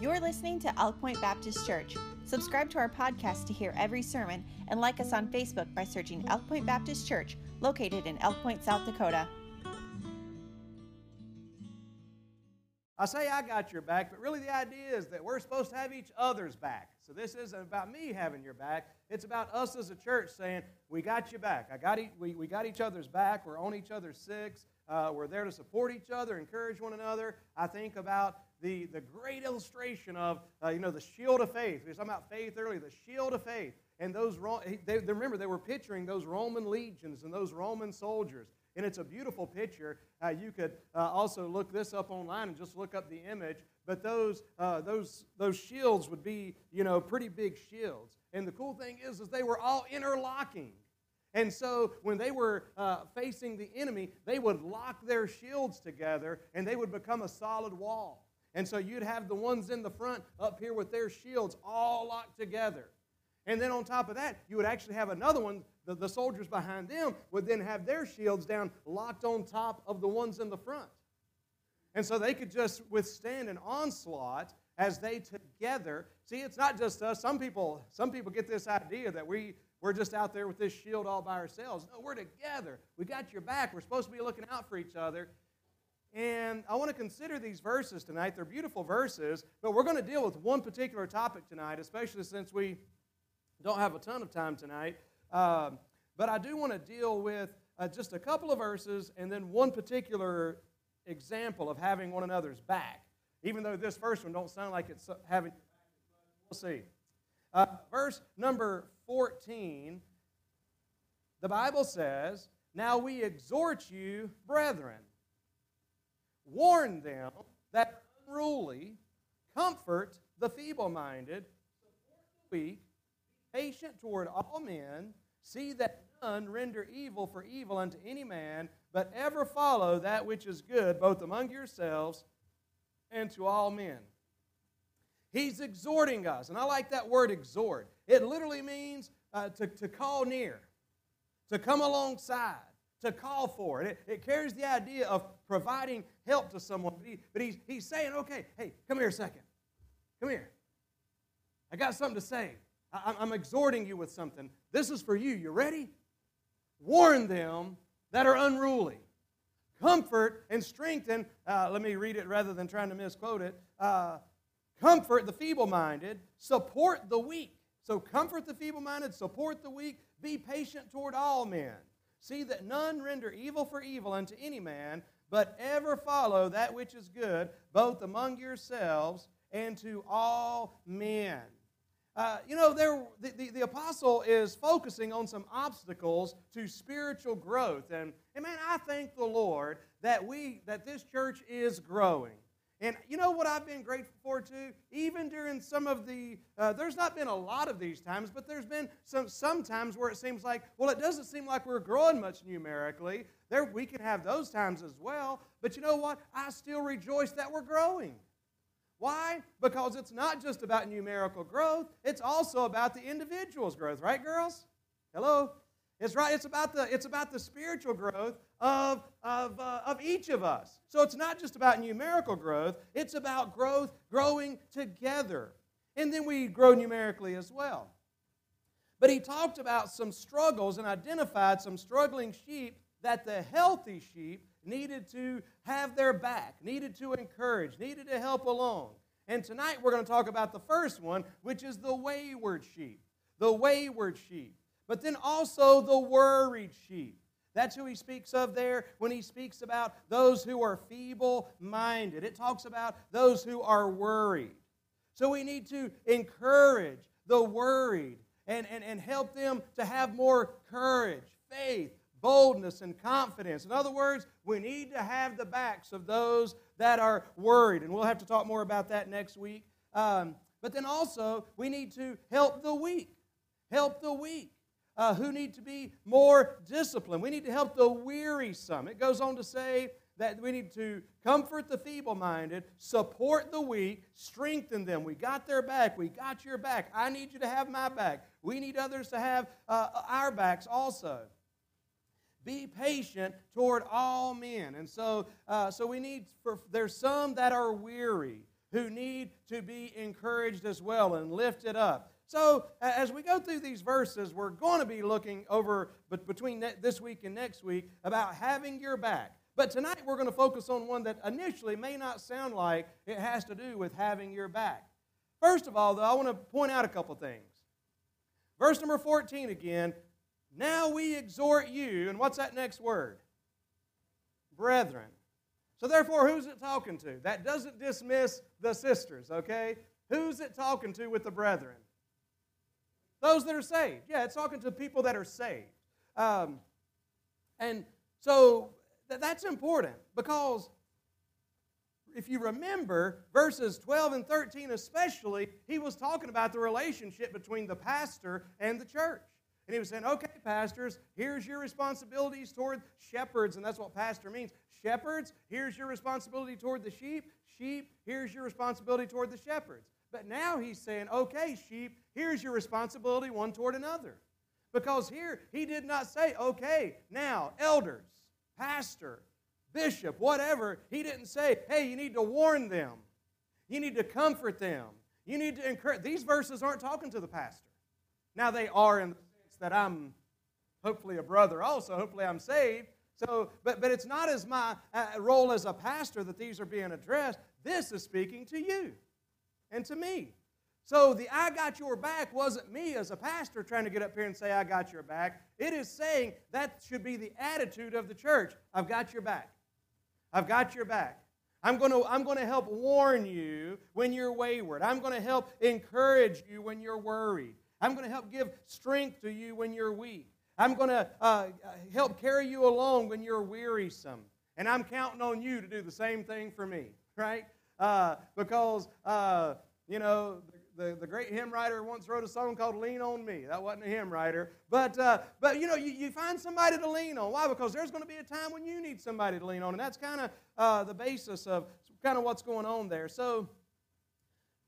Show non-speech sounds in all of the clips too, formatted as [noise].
You're listening to Elk Point Baptist Church. Subscribe to our podcast to hear every sermon and like us on Facebook by searching Elk Point Baptist Church, located in Elk Point, South Dakota. I say I got your back, but really the idea is that we're supposed to have each other's back. So this isn't about me having your back. It's about us as a church saying, we got you back. I got e- we, we got each other's back. We're on each other's six. Uh, we're there to support each other, encourage one another. I think about the, the great illustration of, uh, you know, the shield of faith. We were talking about faith earlier, the shield of faith. And those, they, they, remember, they were picturing those Roman legions and those Roman soldiers. And it's a beautiful picture. Uh, you could uh, also look this up online and just look up the image. But those, uh, those, those shields would be, you know, pretty big shields. And the cool thing is, is they were all interlocking. And so when they were uh, facing the enemy, they would lock their shields together and they would become a solid wall. And so you'd have the ones in the front up here with their shields all locked together. And then on top of that, you would actually have another one. The, the soldiers behind them would then have their shields down, locked on top of the ones in the front. And so they could just withstand an onslaught as they together. See, it's not just us. Some people, some people get this idea that we, we're just out there with this shield all by ourselves. No, we're together. We got your back. We're supposed to be looking out for each other. And I want to consider these verses tonight. They're beautiful verses, but we're going to deal with one particular topic tonight, especially since we don't have a ton of time tonight. Um, but I do want to deal with uh, just a couple of verses and then one particular example of having one another's back. Even though this first one don't sound like it's having, we'll see. Uh, verse number 14, the Bible says, Now we exhort you, brethren, warn them that unruly, comfort the feeble minded, support the weak, patient toward all men, see that none render evil for evil unto any man, but ever follow that which is good, both among yourselves and to all men. He's exhorting us, and I like that word exhort. It literally means uh, to, to call near, to come alongside, to call for. It, it carries the idea of providing help to someone. But, he, but he's, he's saying, okay, hey, come here a second. Come here. I got something to say. I, I'm exhorting you with something. This is for you. You ready? Warn them that are unruly. Comfort and strengthen, uh, let me read it rather than trying to misquote it. Uh, comfort the feeble minded, support the weak. So, comfort the feeble minded, support the weak, be patient toward all men. See that none render evil for evil unto any man, but ever follow that which is good, both among yourselves and to all men. Uh, you know, there, the, the, the, apostle is focusing on some obstacles to spiritual growth. And, and man, I thank the Lord that, we, that this church is growing. And you know what I've been grateful for too? Even during some of the, uh, there's not been a lot of these times, but there's been some, some times where it seems like, well, it doesn't seem like we're growing much numerically. There, we can have those times as well. But you know what? I still rejoice that we're growing. Why? Because it's not just about numerical growth, it's also about the individual's growth, right, girls? Hello? It's right, it's about the, it's about the spiritual growth of, of, uh, of each of us. So it's not just about numerical growth, it's about growth, growing together. And then we grow numerically as well. But he talked about some struggles and identified some struggling sheep that the healthy sheep needed to have their back, needed to encourage, needed to help along. And tonight we're going to talk about the first one, which is the wayward sheep. The wayward sheep. But then also the worried sheep. That's who he speaks of there when he speaks about those who are feeble minded. It talks about those who are worried. So we need to encourage the worried and, and, and help them to have more courage, faith, boldness and confidence. In other words, we need to have the backs of those that are worried. And we'll have to talk more about that next week. Um, but then also, we need to help the weak. Help the weak. Uh, who need to be more disciplined. We need to help the wearisome. It goes on to say that we need to comfort the feeble minded, support the weak, strengthen them. We got their back. We got your back. I need you to have my back. We need others to have uh, our backs also. Be patient toward all men. And so, uh, so we need, for, there's some that are weary. who need to be encouraged as well and lifted up. So, as we go through these verses, we're going to be looking over between this week and next week about having your back. But tonight we're going to focus on one that initially may not sound like it has to do with having your back. First of all, though, I want to point out a couple things. Verse number 14 again. Now we exhort you, and what's that next word? Brethren. So, therefore, who's it talking to? That doesn't dismiss the sisters, okay? Who's it talking to with the brethren? Those that are saved. Yeah, it's talking to people that are saved. Um, and so th- that's important because if you remember verses 12 and 13 especially, he was talking about the relationship between the pastor and the church. And he was saying, okay, pastors, here's your responsibilities toward shepherds, and that's what pastor means. Shepherds, here's your responsibility toward the sheep. Sheep, here's your responsibility toward the shepherds. But now he's saying, okay, sheep, here's your responsibility one toward another. Because here he did not say, okay, now, elders, pastor, bishop, whatever. He didn't say, hey, you need to warn them. You need to comfort them. You need to encourage. These verses aren't talking to the pastor. Now, they are in the sense that I'm hopefully a brother also. Hopefully, I'm saved. So, but, but it's not as my uh, role as a pastor that these are being addressed. This is speaking to you and to me. So the I got your back wasn't me as a pastor trying to get up here and say, I got your back. It is saying that should be the attitude of the church. I've got your back. I've got your back. I'm going to, I'm going to help warn you when you're wayward. I'm going to help encourage you when you're worried. I'm going to help give strength to you when you're weak. I'm going to uh, help carry you along when you're wearisome. And I'm counting on you to do the same thing for me, right? Uh, because, uh, you know, the, the great hymn writer once wrote a song called Lean on Me. That wasn't a hymn writer. But, uh, but you know, you, you find somebody to lean on. Why? Because there's going to be a time when you need somebody to lean on. And that's kind of uh, the basis of kind of what's going on there. So,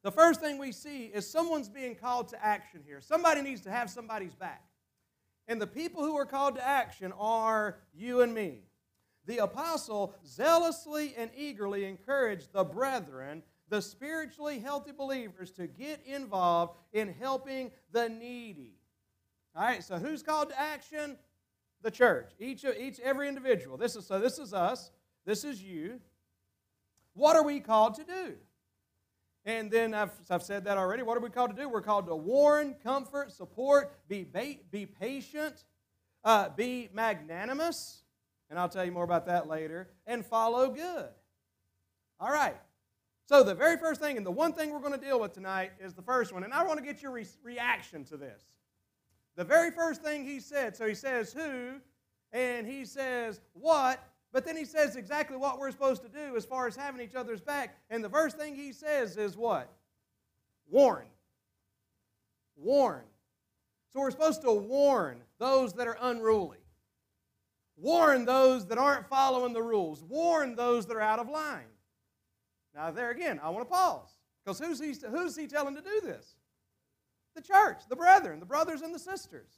the first thing we see is someone's being called to action here. Somebody needs to have somebody's back. And the people who are called to action are you and me the apostle zealously and eagerly encouraged the brethren, the spiritually healthy believers, to get involved in helping the needy. All right, so who's called to action? The church. Each, of each every individual. This is so this is us. This is you. What are we called to do? And then I've, I've said that already. What are we called to do? We're called to warn, comfort, support, be, be patient, uh, be magnanimous, and I'll tell you more about that later, and follow good. All right. So, the very first thing, and the one thing we're going to deal with tonight is the first one, and I want to get your re- reaction to this. The very first thing he said, so he says who, and he says what, but then he says exactly what we're supposed to do as far as having each other's back. And the first thing he says is what? Warn. Warn. So we're supposed to warn those that are unruly. Warn those that aren't following the rules. Warn those that are out of line. Now, there again, I want to pause. Because who's he, who's he telling to do this? The church, the brethren, the brothers and the sisters.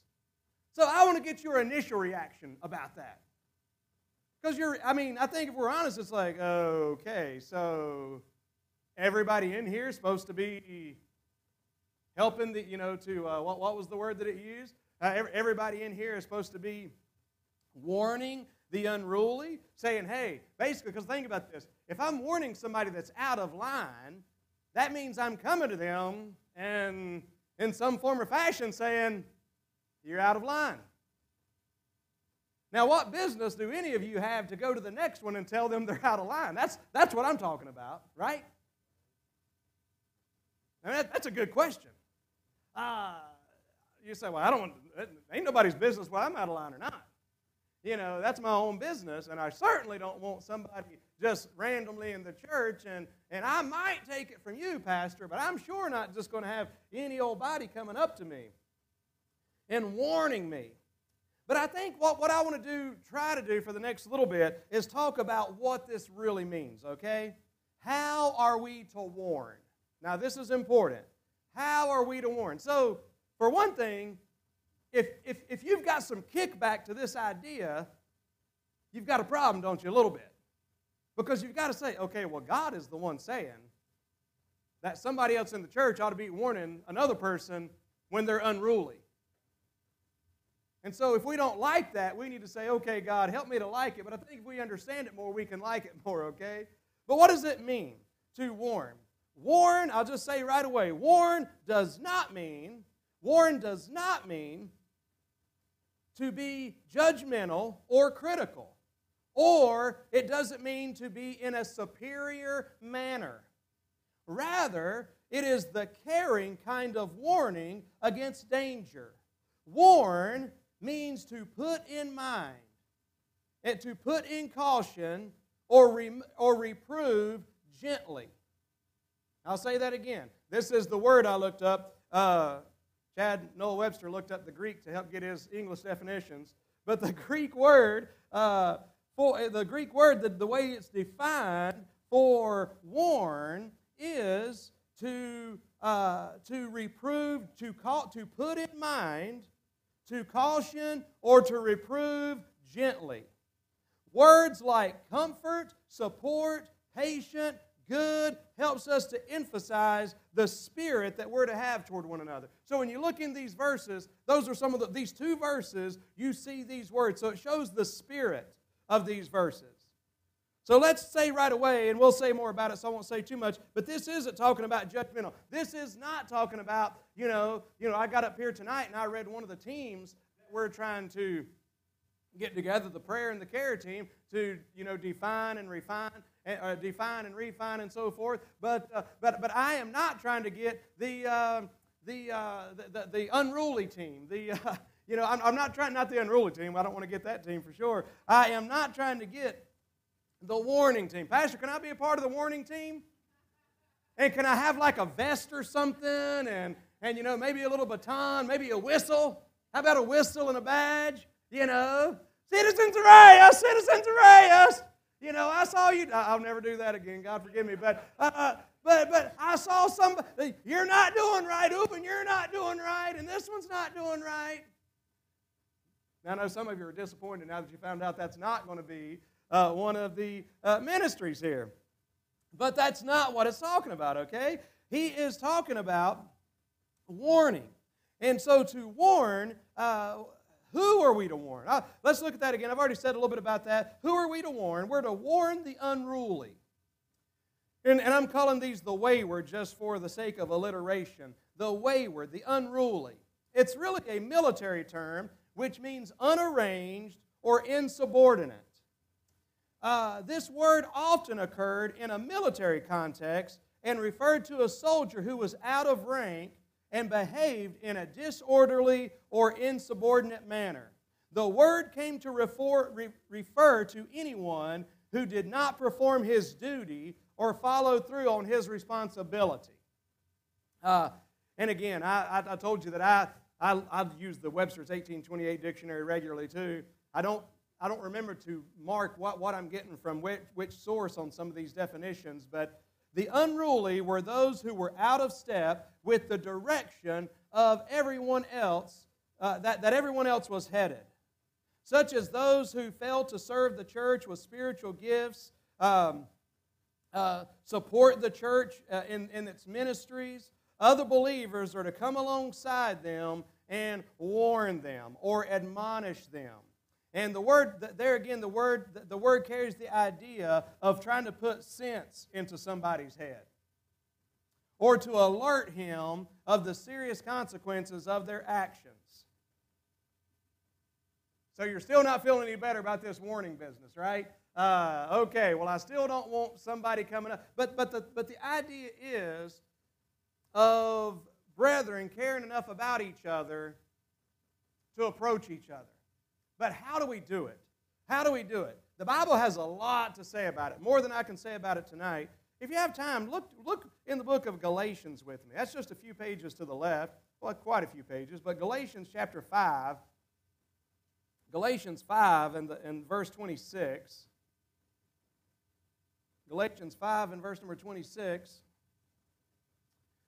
So I want to get your initial reaction about that. Because you're, I mean, I think if we're honest, it's like, okay, so everybody in here is supposed to be helping the, you know, to, uh, what, what was the word that it used? Uh, everybody in here is supposed to be warning the unruly, saying, hey, basically, because think about this. If I'm warning somebody that's out of line, that means I'm coming to them and in some form or fashion saying, you're out of line. Now, what business do any of you have to go to the next one and tell them they're out of line? That's, that's what I'm talking about, right? I mean, that, that's a good question. Uh, you say, well, I don't, want, ain't nobody's business whether I'm out of line or not. You know, that's my own business, and I certainly don't want somebody just randomly in the church. And, and I might take it from you, Pastor, but I'm sure not just going to have any old body coming up to me and warning me. But I think what, what I want to do, try to do for the next little bit, is talk about what this really means, okay? How are we to warn? Now, this is important. How are we to warn? So, for one thing, if, if, if you've got some kickback to this idea, you've got a problem, don't you, a little bit? Because you've got to say, okay, well, God is the one saying, that somebody else in the church ought to be warning another person when they're unruly. And so, if we don't like that, we need to say, okay, God, help me to like it. But I think if we understand it more, we can like it more, okay? But what does it mean to warn? Warn, I'll just say right away, warn does not mean, warn does not mean to be judgmental or critical. Or it doesn't mean to be in a superior manner. Rather, it is the caring kind of warning against danger. Warn means to put in mind and to put in caution or, re- or reprove gently. I'll say that again. This is the word I looked up. Uh, Chad Noah Webster looked up the Greek to help get his English definitions. But the [laughs] Greek word, uh, for the Greek word, the, the way it's defined for warn is to uh, to reprove, to call, to put in mind, to caution, or to reprove gently. Words like comfort, support, patient, good helps us to emphasize the spirit that we're to have toward one another. So when you look in these verses, those are some of the, these two verses, you see these words. So it shows the spirit of these verses. So let's say right away, and we'll say more about it, so I won't say too much, but this isn't talking about judgmental. This is not talking about, you know, you know, I got up here tonight and I read one of the teams that we're trying to get together, the prayer and the care team, to, you know, define and refine, uh, define and refine and so forth. But, uh, but, but I am not trying to get the, uh, the, uh, the, the, the, unruly team, the, uh, [laughs] you know, I'm, I'm not trying, not the unruly team, I don't want to get that team for sure. I am not trying to get the warning team. Pastor, can I be a part of the warning team? And can I have like a vest or something and, and you know, maybe a little baton, maybe a whistle? How about a whistle and a badge? You know, citizens array citizens array You know, I saw you. I'll never do that again. God forgive me. But, uh, uh, but, but I saw somebody. You're not doing right, Oop, and you're not doing right, and this one's not doing right. Now, I know some of you are disappointed now that you found out that's not going to be uh, one of the uh, ministries here. But that's not what it's talking about, okay? He is talking about warning. And so to warn, uh, who are we to warn? Uh, let's look at that again. I've already said a little bit about that. Who are we to warn? We're to warn the unruly. And, and I'm calling these the wayward just for the sake of alliteration. The wayward, the unruly. It's really a military term which means unarranged or insubordinate. Uh, this word often occurred in a military context and referred to a soldier who was out of rank and behaved in a disorderly or insubordinate manner. The word came to refer, re, refer to anyone who did not perform his duty or follow through on his responsibility. Uh, and again, I, I, I, told you that I, I, I use the Webster's 1828 dictionary regularly too. I don't I don't remember to mark what, what I'm getting from which, which source on some of these definitions, but the unruly were those who were out of step with the direction of everyone else, uh, that, that everyone else was headed. Such as those who failed to serve the church with spiritual gifts, um, uh, support the church uh, in, in its ministries. Other believers are to come alongside them and warn them or admonish them. And the word, there again, the word, the word carries the idea of trying to put sense into somebody's head or to alert him of the serious consequences of their actions. So you're still not feeling any better about this warning business, right? Uh, okay, well, I still don't want somebody coming up. But, but, the, but the idea is of brethren caring enough about each other to approach each other. But how do we do it? How do we do it? The Bible has a lot to say about it, more than I can say about it tonight. If you have time, look, look in the book of Galatians with me. That's just a few pages to the left. Well, quite a few pages, but Galatians chapter 5. Galatians 5 and, the, and verse 26. Galatians 5 and verse number 26.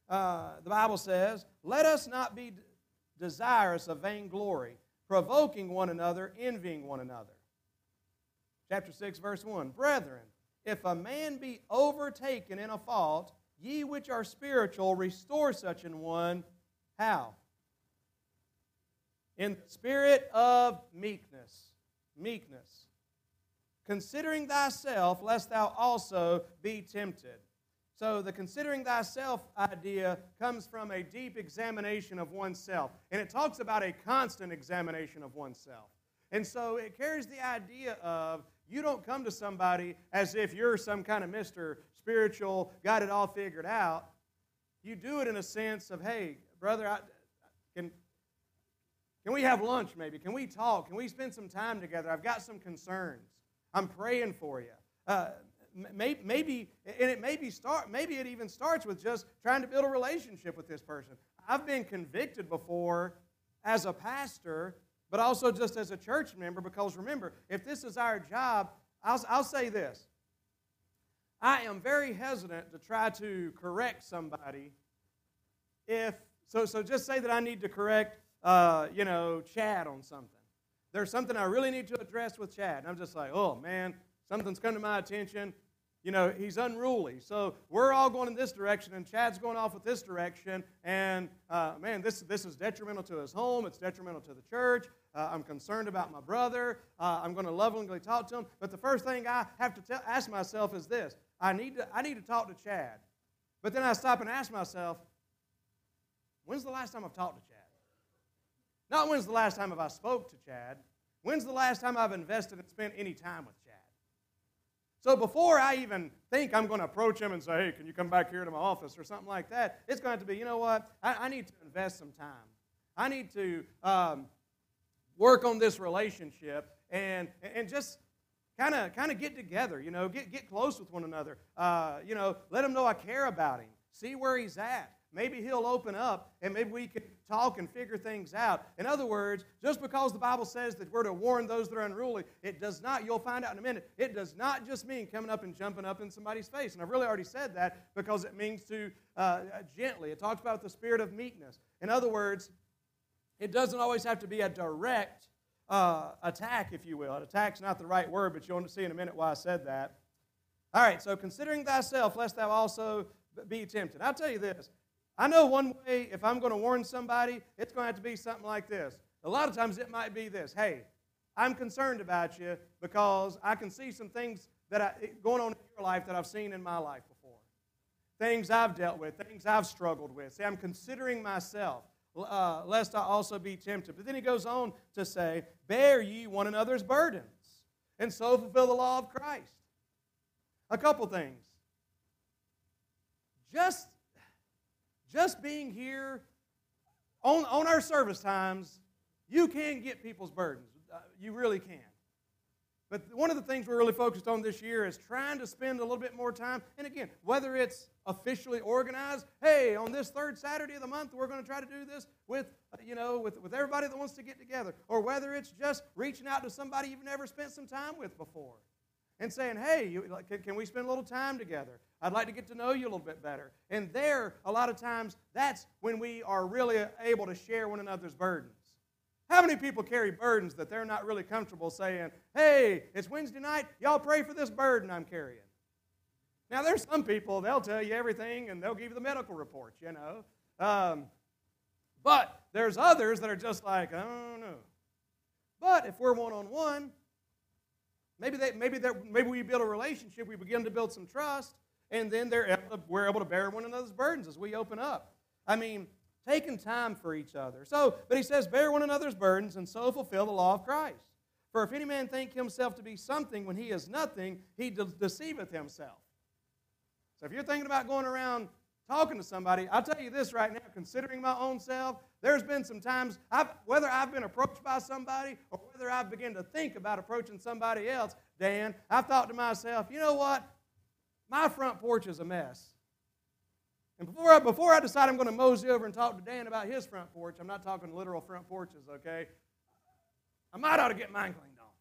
Uh, the Bible says, Let us not be desirous of vainglory provoking one another, envying one another. Chapter 6, verse 1 Brethren, if a man be overtaken in a fault, ye which are spiritual, restore such an one. How? In the spirit of meekness. Meekness. Considering thyself, lest thou also be tempted. So, the considering thyself idea comes from a deep examination of oneself. And it talks about a constant examination of oneself. And so, it carries the idea of you don't come to somebody as if you're some kind of Mr. Spiritual, got it all figured out. You do it in a sense of, hey, brother, I, can, can we have lunch maybe? Can we talk? Can we spend some time together? I've got some concerns. I'm praying for you. Uh, maybe, and it maybe start, maybe it even starts with just trying to build a relationship with this person. I've been convicted before as a pastor, but also just as a church member, because remember, if this is our job, I'll, I'll say this. I am very hesitant to try to correct somebody if, so, so just say that I need to correct, uh, you know, Chad on something. There's something I really need to address with Chad. And I'm just like, oh man, something's come to my attention you know, he's unruly. So we're all going in this direction, and Chad's going off with this direction. And uh, man, this, this is detrimental to his home. It's detrimental to the church. Uh, I'm concerned about my brother. Uh, I'm going to lovingly talk to him. But the first thing I have to tell, ask myself is this I need, to, I need to talk to Chad. But then I stop and ask myself, when's the last time I've talked to Chad? Not when's the last time have I spoke to Chad. When's the last time I've invested and spent any time with Chad? So before I even think I'm going to approach him and say, hey, can you come back here to my office or something like that, it's going to, to be, you know what? I, I, need to invest some time. I need to um, work on this relationship and, and just kind of kind of get together, you know, get, get close with one another. Uh, you know, let him know I care about him. See where he's at. Maybe he'll open up and maybe we can talk and figure things out. In other words, just because the Bible says that we're to warn those that are unruly, it does not, you'll find out in a minute, it does not just mean coming up and jumping up in somebody's face. And I've really already said that because it means to uh, gently. It talks about the spirit of meekness. In other words, it doesn't always have to be a direct uh, attack, if you will. An attack's not the right word, but you'll see in a minute why I said that. All right, so considering thyself, lest thou also be tempted. I'll tell you this I know one way, if I'm going to warn somebody, it's going to have to be something like this. A lot of times it might be this Hey, I'm concerned about you because I can see some things that I, going on in your life that I've seen in my life before. Things I've dealt with, things I've struggled with. See, I'm considering myself, uh, lest I also be tempted. But then he goes on to say, Bear ye one another's burdens, and so fulfill the law of Christ. A couple things. Just just being here on, on our service times, you can get people's burdens. Uh, you really can. But one of the things we're really focused on this year is trying to spend a little bit more time. And again, whether it's officially organized, hey, on this third Saturday of the month, we're going to try to do this with, uh, you know, with, with everybody that wants to get together. Or whether it's just reaching out to somebody you've never spent some time with before and saying, hey, you, like, can, can we spend a little time together? I'd like to get to know you a little bit better. And there, a lot of times, that's when we are really able to share one another's burdens. How many people carry burdens that they're not really comfortable saying, hey, it's Wednesday night, y'all pray for this burden I'm carrying? Now, there's some people, they'll tell you everything and they'll give you the medical report, you know. Um, but there's others that are just like, I don't know. But if we're one on one, maybe, they, maybe, maybe we build a relationship, we begin to build some trust, and then they're able to, we're able to bear one another's burdens as we open up. I mean, taking time for each other. So, but he says, bear one another's burdens and so fulfill the law of Christ. For if any man think himself to be something when he is nothing, he de- deceiveth himself. So if you're thinking about going around talking to somebody, I'll tell you this right now, considering my own self, there's been some times, I've, whether I've been approached by somebody or whether I've begun to think about approaching somebody else, Dan, I've thought to myself, you know what? My front porch is a mess. And before I, before I decide I'm going to mosey over and talk to Dan about his front porch, I'm not talking literal front porches, okay? I might ought to get mine cleaned off.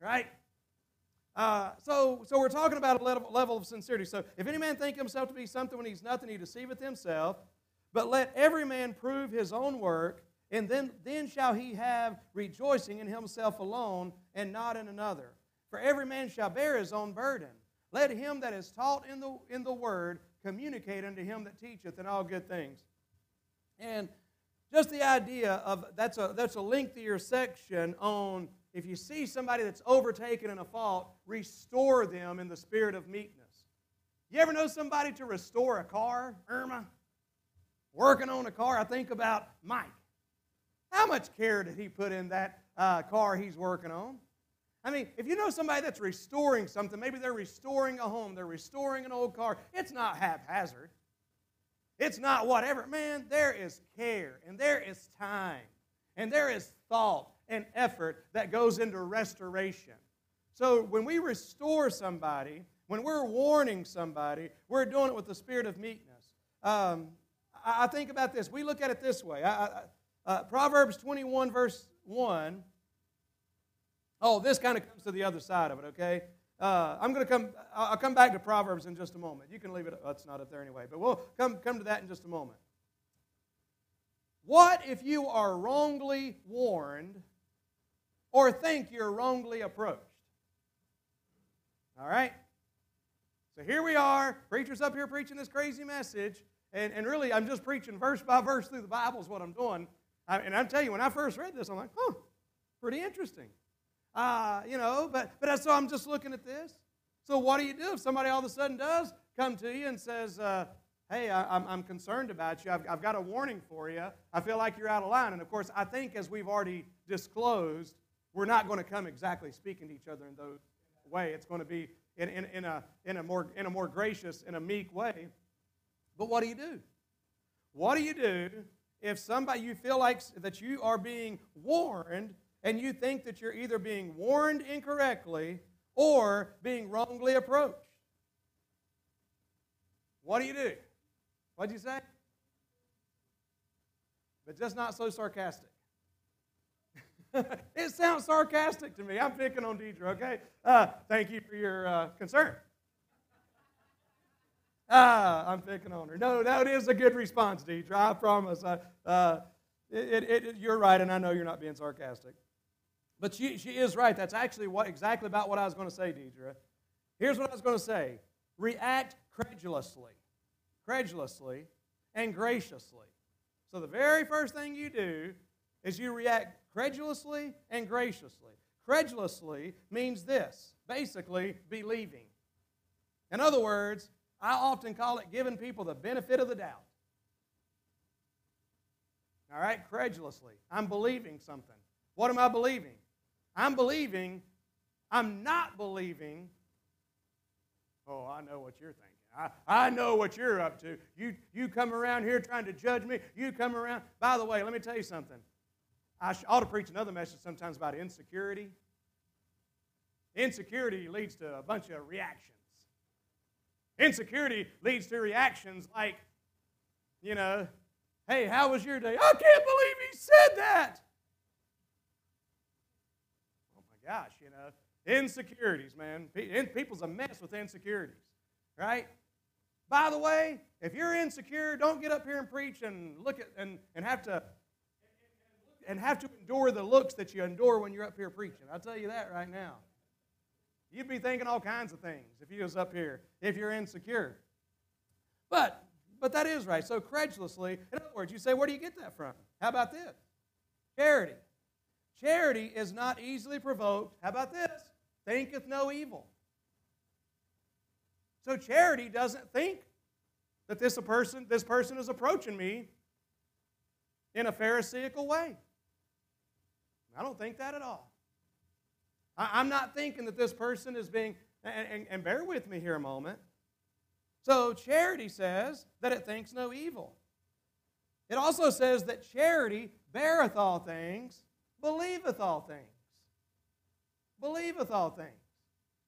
Right? Uh, so, so we're talking about a level, level of sincerity. So if any man think himself to be something when he's nothing, he deceiveth himself. But let every man prove his own work, and then, then shall he have rejoicing in himself alone and not in another. For every man shall bear his own burden. Let him that is taught in the, in the word communicate unto him that teacheth in all good things. And just the idea of that's a that's a lengthier section on if you see somebody that's overtaken in a fault, restore them in the spirit of meekness. You ever know somebody to restore a car, Irma? Working on a car, I think about Mike. How much care did he put in that uh, car he's working on? I mean, if you know somebody that's restoring something, maybe they're restoring a home, they're restoring an old car, it's not haphazard. It's not whatever. Man, there is care and there is time and there is thought and effort that goes into restoration. So when we restore somebody, when we're warning somebody, we're doing it with the spirit of meekness. Um, I, think about this. We look at it this way. I, I, uh, Proverbs 21, verse 1. Oh, this kind of comes to the other side of it, okay? Uh, I'm going to come, I'll come back to Proverbs in just a moment. You can leave it, oh, it's not up there anyway, but we'll come, come to that in just a moment. What if you are wrongly warned or think you're wrongly approached? All right? So here we are, preachers up here preaching this crazy message, and, and really I'm just preaching verse by verse through the Bible is what I'm doing. I, and I'm telling you, when I first read this, I'm like, huh, pretty interesting. Uh, you know, but, but so I'm just looking at this. So what do you do if somebody all of a sudden does come to you and says, uh, hey, I, am I'm concerned about you. I've, I've got a warning for you. I feel like you're out of line. And of course, I think as we've already disclosed, we're not going to come exactly speaking to each other in those way. It's going to be in, in, in, a, in, a more, in a more gracious, in a meek way. But what do you do? What do you do if somebody you feel like that you are being warned and you think that you're either being warned incorrectly or being wrongly approached. What do you do? What'd you say? But just not so sarcastic. [laughs] it sounds sarcastic to me. I'm picking on Deidre, okay? Uh, thank you for your uh, concern. Ah, I'm picking on her. No, that is a good response, Deidre. I promise. I, uh, it, it, it, you're right, and I know you're not being sarcastic. But she, she is right. That's actually what, exactly about what I was going to say, Deidre. Here's what I was going to say react credulously, credulously, and graciously. So the very first thing you do is you react credulously and graciously. Credulously means this basically, believing. In other words, I often call it giving people the benefit of the doubt. All right, credulously. I'm believing something. What am I believing? I'm believing, I'm not believing. Oh, I know what you're thinking. I, I know what you're up to. You, you come around here trying to judge me. You come around. By the way, let me tell you something. I ought to preach another message sometimes about insecurity. Insecurity leads to a bunch of reactions. Insecurity leads to reactions like, you know, hey, how was your day? I can't believe he said that gosh, you know, insecurities, man. People's a mess with insecurities, right? By the way, if you're insecure, don't get up here and preach and look at and, and have to and have to endure the looks that you endure when you're up here preaching. I'll tell you that right now. You'd be thinking all kinds of things if you was up here, if you're insecure. But but that is right. So credulously, in other words, you say, where do you get that from? How about this? Charity. Charity is not easily provoked. How about this? Thinketh no evil. So charity doesn't think that this person, this person is approaching me in a Pharisaical way. I don't think that at all. I, am not thinking that this person is being, and, and, and bear with me here a moment. So charity says that it thinks no evil. It also says that charity beareth all things, believeth all things. Believeth all things.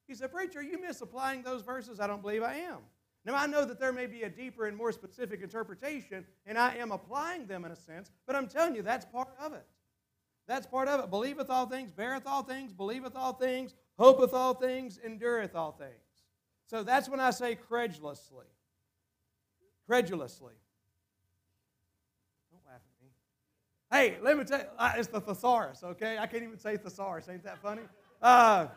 He said, Preacher, you misapplying those verses? I don't believe I am. Now, I know that there may be a deeper and more specific interpretation, and I am applying them in a sense, but I'm telling you, that's part of it. That's part of it. Believeth all things, beareth all things, believeth all things, hopeth all things, endureth all things. So that's when I say credulously. Credulously. Hey, let me tell you, uh, it's the thesaurus, okay? I can't even say thesaurus. Ain't that funny? Uh,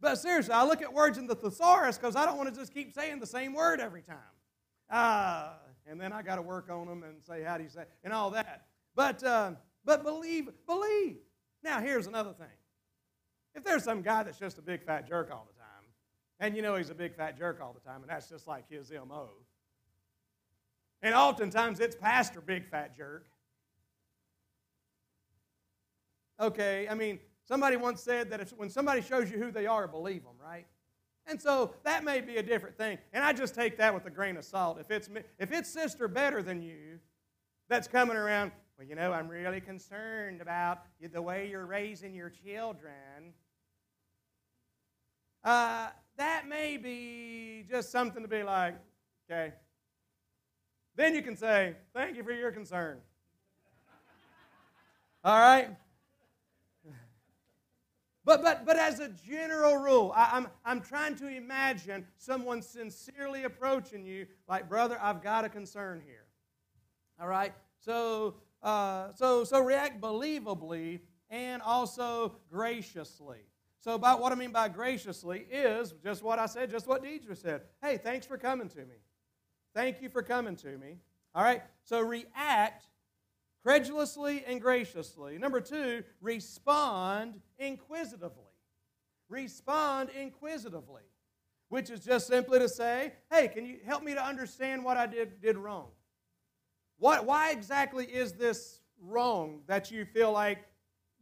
but seriously, I look at words in the thesaurus because I don't want to just keep saying the same word every time. Uh, and then I got to work on them and say, how do you say, and all that. But, uh, but believe, believe. Now, here's another thing. If there's some guy that's just a big fat jerk all the time, and you know he's a big fat jerk all the time, and that's just like his MO, and oftentimes it's Pastor Big Fat Jerk. Okay, I mean, somebody once said that if, when somebody shows you who they are, believe them, right? And so that may be a different thing. And I just take that with a grain of salt. If it's, if it's sister better than you that's coming around, well, you know, I'm really concerned about the way you're raising your children. Uh, that may be just something to be like, okay. Then you can say, thank you for your concern. All right? But, but, but as a general rule, I, am I'm, I'm trying to imagine someone sincerely approaching you like, brother, I've got a concern here. All right? So, uh, so, so react believably and also graciously. So, about what I mean by graciously is just what I said, just what Deidre said. Hey, thanks for coming to me. Thank you for coming to me. All right? So, react credulously and graciously. Number two, respond inquisitively. Respond inquisitively, which is just simply to say, hey, can you help me to understand what I did, did wrong? What, why exactly is this wrong that you feel like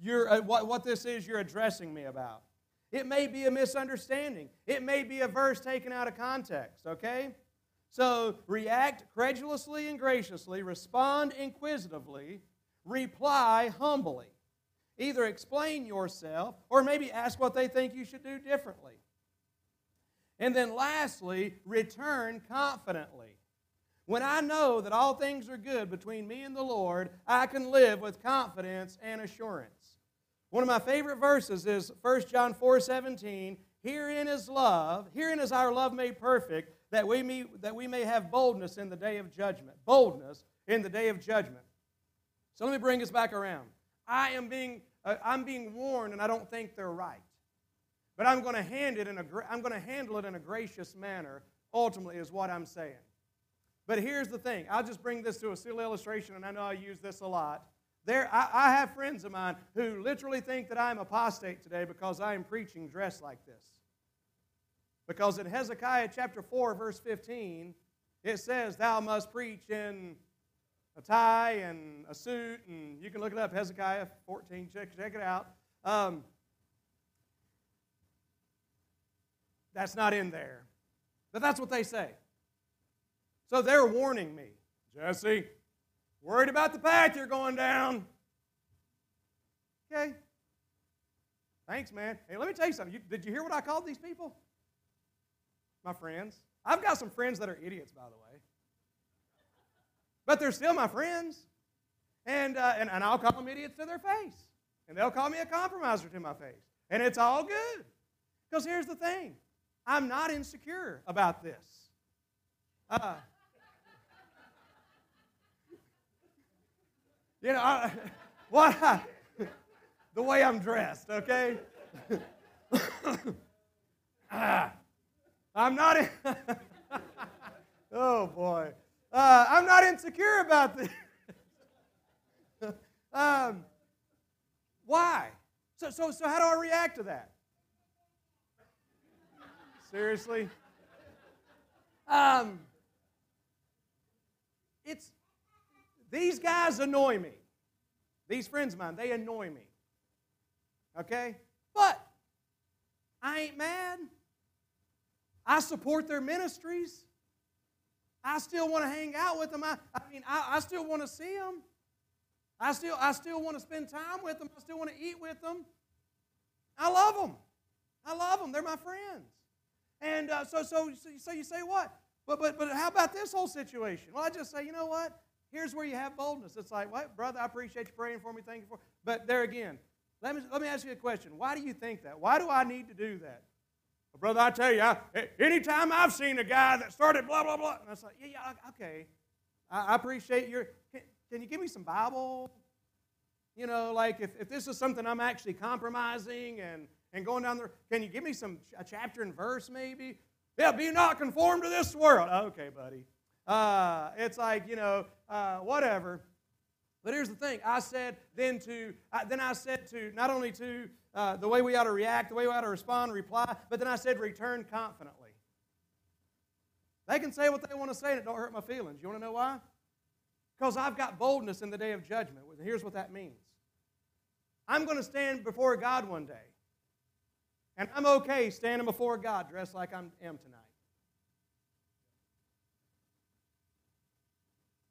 you're, uh, what, what this is you're addressing me about? It may be a misunderstanding. It may be a verse taken out of context, okay? So react credulously and graciously, respond inquisitively, reply humbly. Either explain yourself or maybe ask what they think you should do differently. And then lastly, return confidently. When I know that all things are good between me and the Lord, I can live with confidence and assurance. One of my favorite verses is 1 John 4 17. Herein is love, herein is our love made perfect, that we may, that we may have boldness in the day of judgment. Boldness in the day of judgment. So let me bring us back around. I am being, uh, I'm being warned, and I don't think they're right. But I'm going to hand it in a, I'm going to handle it in a gracious manner. Ultimately, is what I'm saying. But here's the thing. I'll just bring this to a silly illustration, and I know I use this a lot. There, I, I have friends of mine who literally think that I'm apostate today because I am preaching dressed like this. Because in Hezekiah chapter 4, verse 15, it says, Thou must preach in a tie and a suit, and you can look it up, Hezekiah 14, check, check it out. Um, that's not in there. But that's what they say. So they're warning me, Jesse, worried about the path you're going down. Okay. Thanks, man. Hey, let me tell you something. You, did you hear what I called these people? My friends. I've got some friends that are idiots, by the way. But they're still my friends. And, uh, and, and I'll call them idiots to their face. And they'll call me a compromiser to my face. And it's all good. Because here's the thing I'm not insecure about this. Uh, you know, I, [laughs] what [laughs] the way I'm dressed, okay? [coughs] ah, I'm not. In, [laughs] oh boy, uh, I'm not insecure about this. [laughs] um, why? So, so, so, how do I react to that? Seriously? Um, it's these guys annoy me. These friends of mine, they annoy me. Okay? But I ain't mad. I support their ministries. I still want to hang out with them. I, I mean, I, I still want to see them. I still, I still want to spend time with them. I still want to eat with them. I love them. I love them. They're my friends. And uh, so, so, so you say what? But, but, but how about this whole situation? Well, I just say, you know what? Here's where you have boldness. It's like, what, brother, I appreciate you praying for me. Thank you for. But there again, let me, let me ask you a question. Why do you think that? Why do I need to do that? Brother, I tell you, I, anytime I've seen a guy that started blah, blah, blah, and I was like, yeah, yeah, okay. I, I appreciate your, can, can, you give me some Bible? You know, like if, if this is something I'm actually compromising and, and going down there, can you give me some, a chapter and verse maybe? Yeah, be not conformed to this world. Okay, buddy. Uh, it's like, you know, uh, whatever. But here's the thing. I said then to, uh, then I said to, not only to uh, the way we ought to react, the way we ought to respond, reply, but then I said return confidently. They can say what they want to say and it don't hurt my feelings. You want to know why? Because I've got boldness in the day of judgment. Here's what that means. I'm going to stand before God one day. And I'm okay standing before God dressed like I am tonight.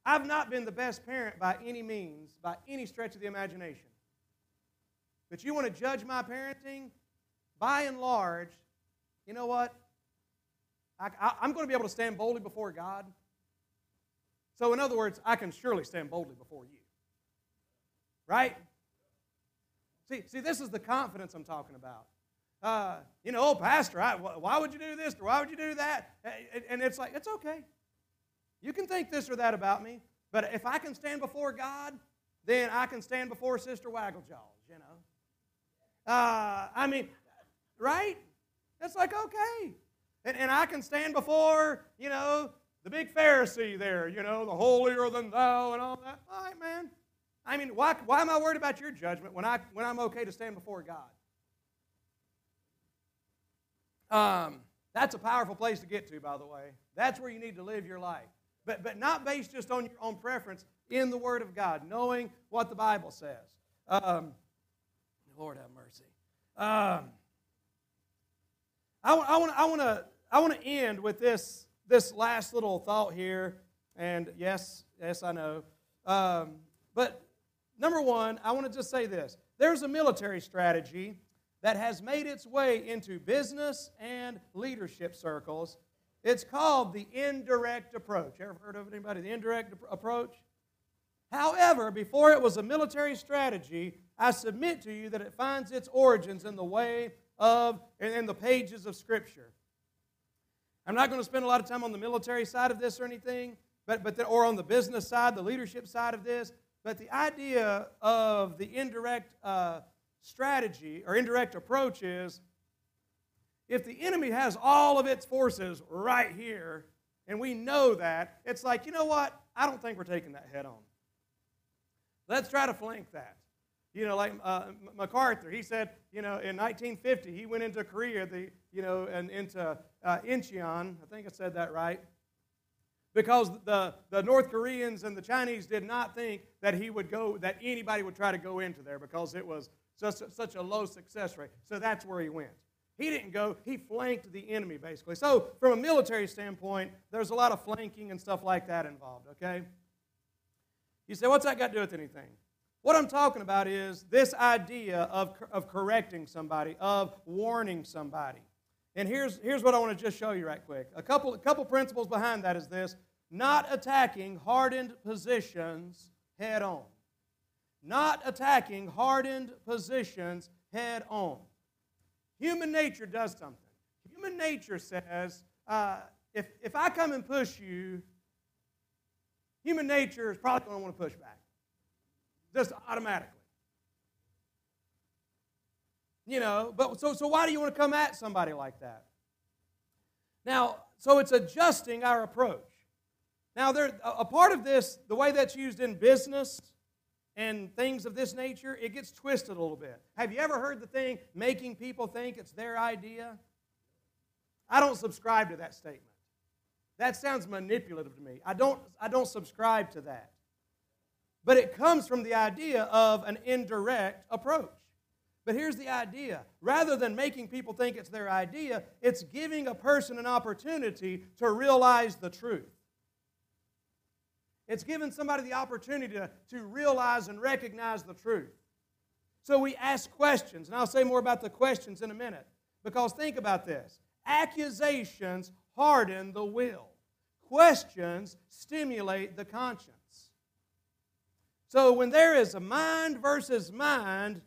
I've not been the best parent by any means, by any stretch of the imagination. But you want to judge my parenting? By and large, you know what? I, am going to be able to stand boldly before God. So, in other words, I can surely stand boldly before you. Right? See, see, this is the confidence I'm talking about. Uh, you know, oh, Pastor, I, why would you do this or why would you do that? And it's like, it's okay. You can think this or that about me, but if I can stand before God, then I can stand before Sister Wagglejaws, you know. Uh, I mean, right? It's like, okay. And, and I can stand before, you know, the big Pharisee there, you know, the holier than thou and all that. All right, man. I mean, why, why am I worried about your judgment when, I, when I'm okay to stand before God? Um, that's a powerful place to get to, by the way. That's where you need to live your life. But, but not based just on your own preference, in the Word of God, knowing what the Bible says. Um, Lord have mercy. Um, I, I want I want to I want to end with this this last little thought here, and yes, yes, I know. Um, but number one, I want to just say this: there's a military strategy that has made its way into business and leadership circles. It's called the indirect approach. Ever heard of anybody? The indirect approach? However, before it was a military strategy, I submit to you that it finds its origins in the way of, and in the pages of Scripture. I'm not going to spend a lot of time on the military side of this or anything, but, but the, or on the business side, the leadership side of this. But the idea of the indirect uh, strategy or indirect approach is if the enemy has all of its forces right here, and we know that, it's like, you know what? I don't think we're taking that head on. Let's try to flank that. You know, like uh, MacArthur, he said, you know, in 1950, he went into Korea, the, you know, and into uh, Incheon. I think I said that right. Because the, the North Koreans and the Chinese did not think that he would go, that anybody would try to go into there because it was such, such a low success rate. So that's where he went. He didn't go, he flanked the enemy, basically. So, from a military standpoint, there's a lot of flanking and stuff like that involved, okay? You say, what's that got to do with anything? What I'm talking about is this idea of, of correcting somebody, of warning somebody. And here's, here's what I want to just show you right quick. A couple, a couple principles behind that is this not attacking hardened positions head on. Not attacking hardened positions head on. Human nature does something. Human nature says, uh, if, if I come and push you, human nature is probably going to want to push back. Just automatically. You know, but so, so why do you want to come at somebody like that? Now, so it's adjusting our approach. Now, there, a part of this, the way that's used in business and things of this nature, it gets twisted a little bit. Have you ever heard the thing, making people think it's their idea? I don't subscribe to that statement. That sounds manipulative to me. I don't, I don't subscribe to that. But it comes from the idea of an indirect approach. But here's the idea rather than making people think it's their idea, it's giving a person an opportunity to realize the truth. It's giving somebody the opportunity to, to realize and recognize the truth. So we ask questions, and I'll say more about the questions in a minute. Because think about this accusations harden the will, questions stimulate the conscience. So when there is a mind versus mind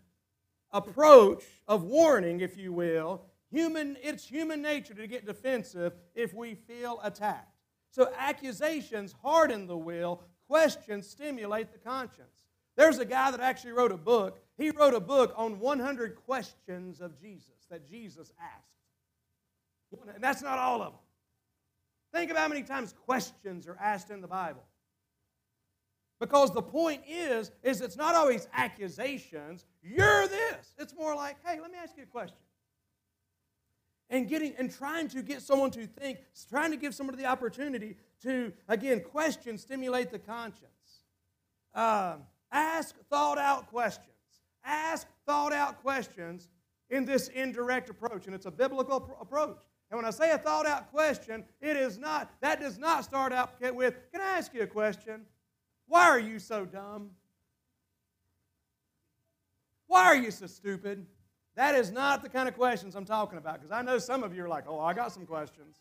approach of warning, if you will, human, it's human nature to get defensive if we feel attacked. So accusations harden the will, questions stimulate the conscience. There's a guy that actually wrote a book. He wrote a book on 100 questions of Jesus that Jesus asked. And that's not all of them. Think about how many times questions are asked in the Bible. Because the point is, is it's not always accusations. You're this. It's more like, hey, let me ask you a question. And getting and trying to get someone to think, trying to give someone the opportunity to, again, question, stimulate the conscience. Um, ask thought out questions. Ask thought out questions in this indirect approach. And it's a biblical approach. And when I say a thought out question, it is not, that does not start out with, can I ask you a question? Why are you so dumb? Why are you so stupid? That is not the kind of questions I'm talking about because I know some of you are like, oh, I got some questions.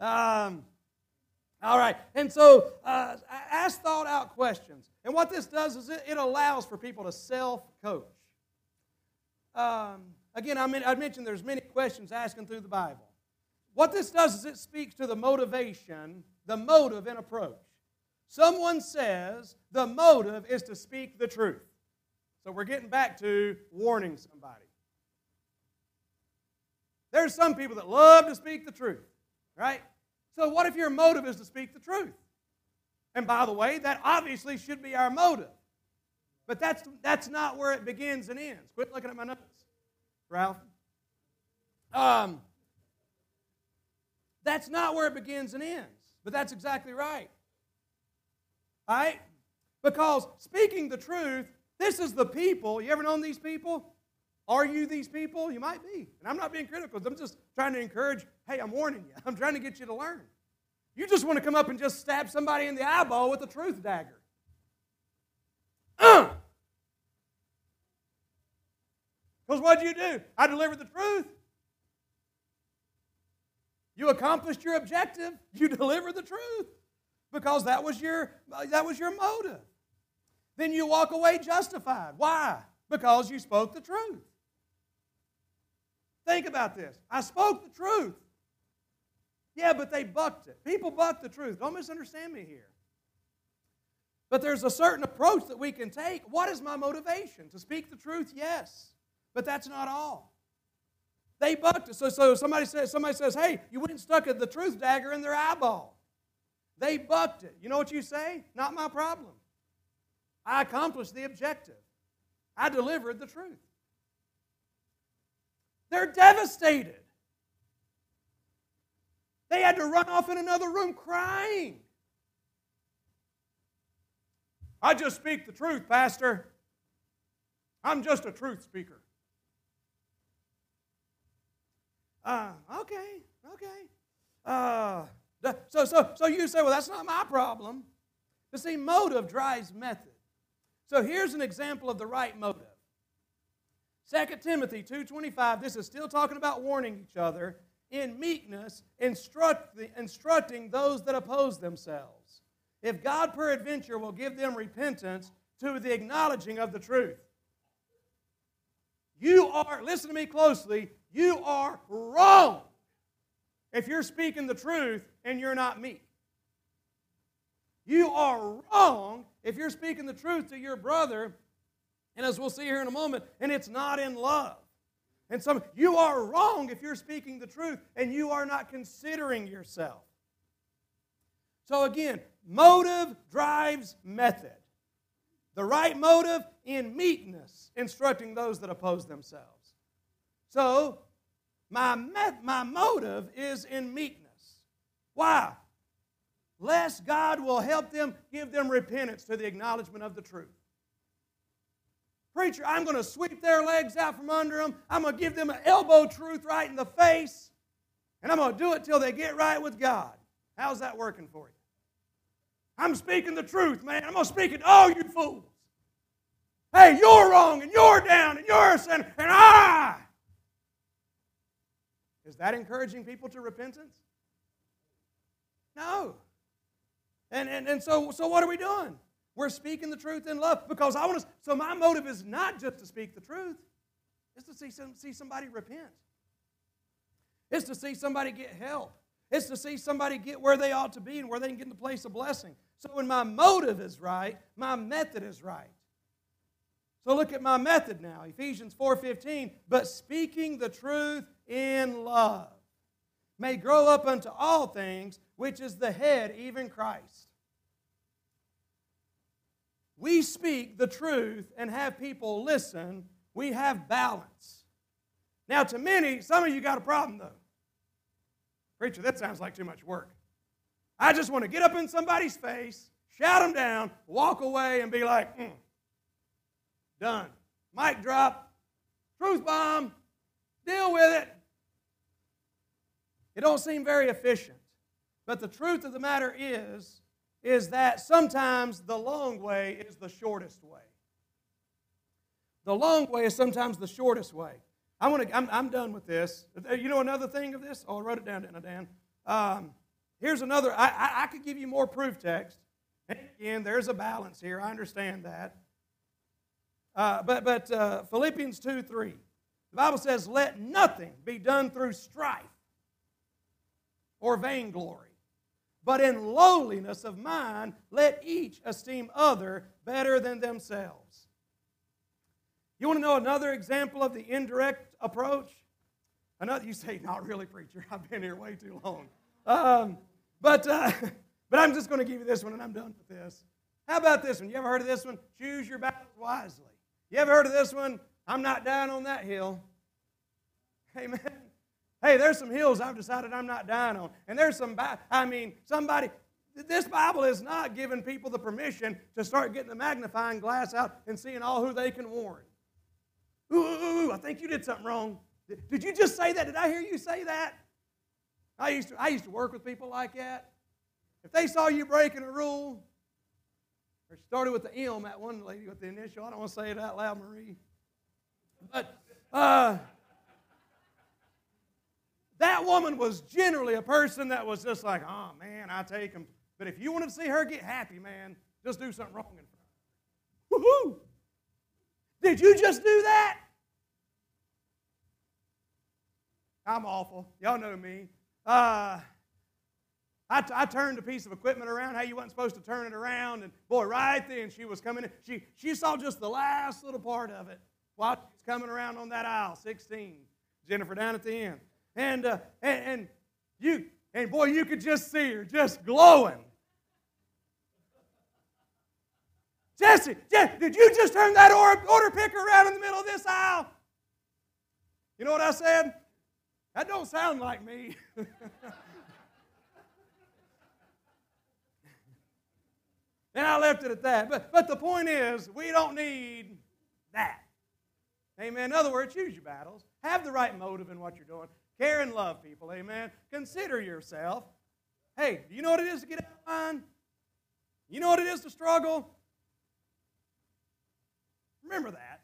Um, all right. And so uh, ask thought out questions. And what this does is it, it allows for people to self coach. Um, again, I, mean, I mentioned there's many questions asking through the Bible. What this does is it speaks to the motivation, the motive and approach. Someone says the motive is to speak the truth. So we're getting back to warning somebody. There's some people that love to speak the truth, right? So what if your motive is to speak the truth? And by the way, that obviously should be our motive. But that's, that's not where it begins and ends. Quit looking at my notes, Ralph. Um, that's not where it begins and ends. But that's exactly right. Right? Because speaking the truth, this is the people. You ever known these people? Are you these people? You might be. And I'm not being critical. I'm just trying to encourage hey, I'm warning you. [laughs] I'm trying to get you to learn. You just want to come up and just stab somebody in the eyeball with a truth dagger. [clears throat] Because what did you do? I delivered the truth. You accomplished your objective. You [laughs] delivered the truth because that was your, that was your motive. Then you walk away justified. Why? Because you spoke the truth. Think about this. I spoke the truth. Yeah, but they bucked it. People buck the truth. Don't misunderstand me here. But there's a certain approach that we can take. What is my motivation? To speak the truth? Yes. But that's not all. They bucked it. So, so somebody says, somebody says, hey, you went and stuck the truth dagger in their eyeball. They bucked it. You know what you say? Not my problem. I accomplished the objective. I delivered the truth. They're devastated. They had to run off in another room crying. I just speak the truth, Pastor. I'm just a truth speaker. Uh, okay, okay. Uh, so, so, so you say, well, that's not my problem. But see, motive drives method. So here's an example of the right motive. 2 Timothy 2.25, this is still talking about warning each other. In meekness, instruct, instructing those that oppose themselves. If God peradventure will give them repentance to the acknowledging of the truth. You are, listen to me closely, you are wrong if you're speaking the truth and you're not me. You are wrong if you're speaking the truth to your brother, and as we'll see here in a moment, and it's not in love. And some you are wrong if you're speaking the truth and you are not considering yourself. So again, motive drives method. The right motive in meekness, instructing those that oppose themselves. So my, my motive is in meekness. Why? Lest God will help them, give them repentance to the acknowledgement of the truth. Preacher, I'm going to sweep their legs out from under them. I'm going to give them an elbow truth right in the face. And I'm going to do it till they get right with God. How's that working for you? I'm speaking the truth, man. I'm going to speak it to all you fools. Hey, you're wrong, and you're down, and you're a sinner, and I is that encouraging people to repentance? No. And, and, and so, so what are we doing? We're speaking the truth in love because I want to. So my motive is not just to speak the truth; it's to see some, see somebody repent. It's to see somebody get help. It's to see somebody get where they ought to be and where they can get in the place of blessing. So when my motive is right, my method is right. So look at my method now. Ephesians 4:15, but speaking the truth in love may grow up unto all things which is the head, even Christ. We speak the truth and have people listen. We have balance. Now, to many, some of you got a problem though. Preacher, that sounds like too much work. I just want to get up in somebody's face, shout them down, walk away, and be like, mm, done. Mic drop, truth bomb, deal with it. It don't seem very efficient. But the truth of the matter is, is that sometimes the long way is the shortest way. The long way is sometimes the shortest way. I want to, I'm, I'm done with this. You know another thing of this? Oh, I wrote it down, didn't I, Dan? Um, here's another. I, I, I, could give you more proof text. And again, there's a balance here. I understand that. Uh, but but uh, Philippians 2 3. The Bible says, Let nothing be done through strife or vainglory, but in lowliness of mind, let each esteem other better than themselves. You want to know another example of the indirect approach? Another, you say, not really, preacher. I've been here way too long. Um, but, uh, [laughs] but I'm just going to give you this one and I'm done with this. How about this one? You ever heard of this one? Choose your battles wisely. You ever heard of this one? I'm not down on that hill. Amen. Hey, there's some hills I've decided I'm not dying on. And there's some, I mean, somebody, this Bible is not giving people the permission to start getting the magnifying glass out and seeing all who they can warn. Ooh, ooh, ooh, I think you did something wrong. Did you just say that? Did I hear you say that? I used to, I used to work with people like that. If they saw you breaking a rule, or started with the M, that one lady with the initial, I don't want to say it out loud, Marie. But uh, that woman was generally a person that was just like, oh man, I take. But if you want to see her get happy, man, just do something wrong in front. Woohoo! Did you just do that? I'm awful. Y'all know me. Uh, I, t- I turned a piece of equipment around how you wasn't supposed to turn it around, and boy, right then she was coming in. She, she saw just the last little part of it while she's coming around on that aisle, 16. Jennifer down at the end. And, uh, and, and you, and boy, you could just see her just glowing. Jesse, did you just turn that order, order picker around in the middle of this aisle? You know what I said? That don't sound like me. [laughs] and I left it at that. But, but the point is, we don't need that. Amen. In other words, choose your battles. Have the right motive in what you're doing. Care and love people. Amen. Consider yourself. Hey, do you know what it is to get out of line? You know what it is to struggle? Remember that.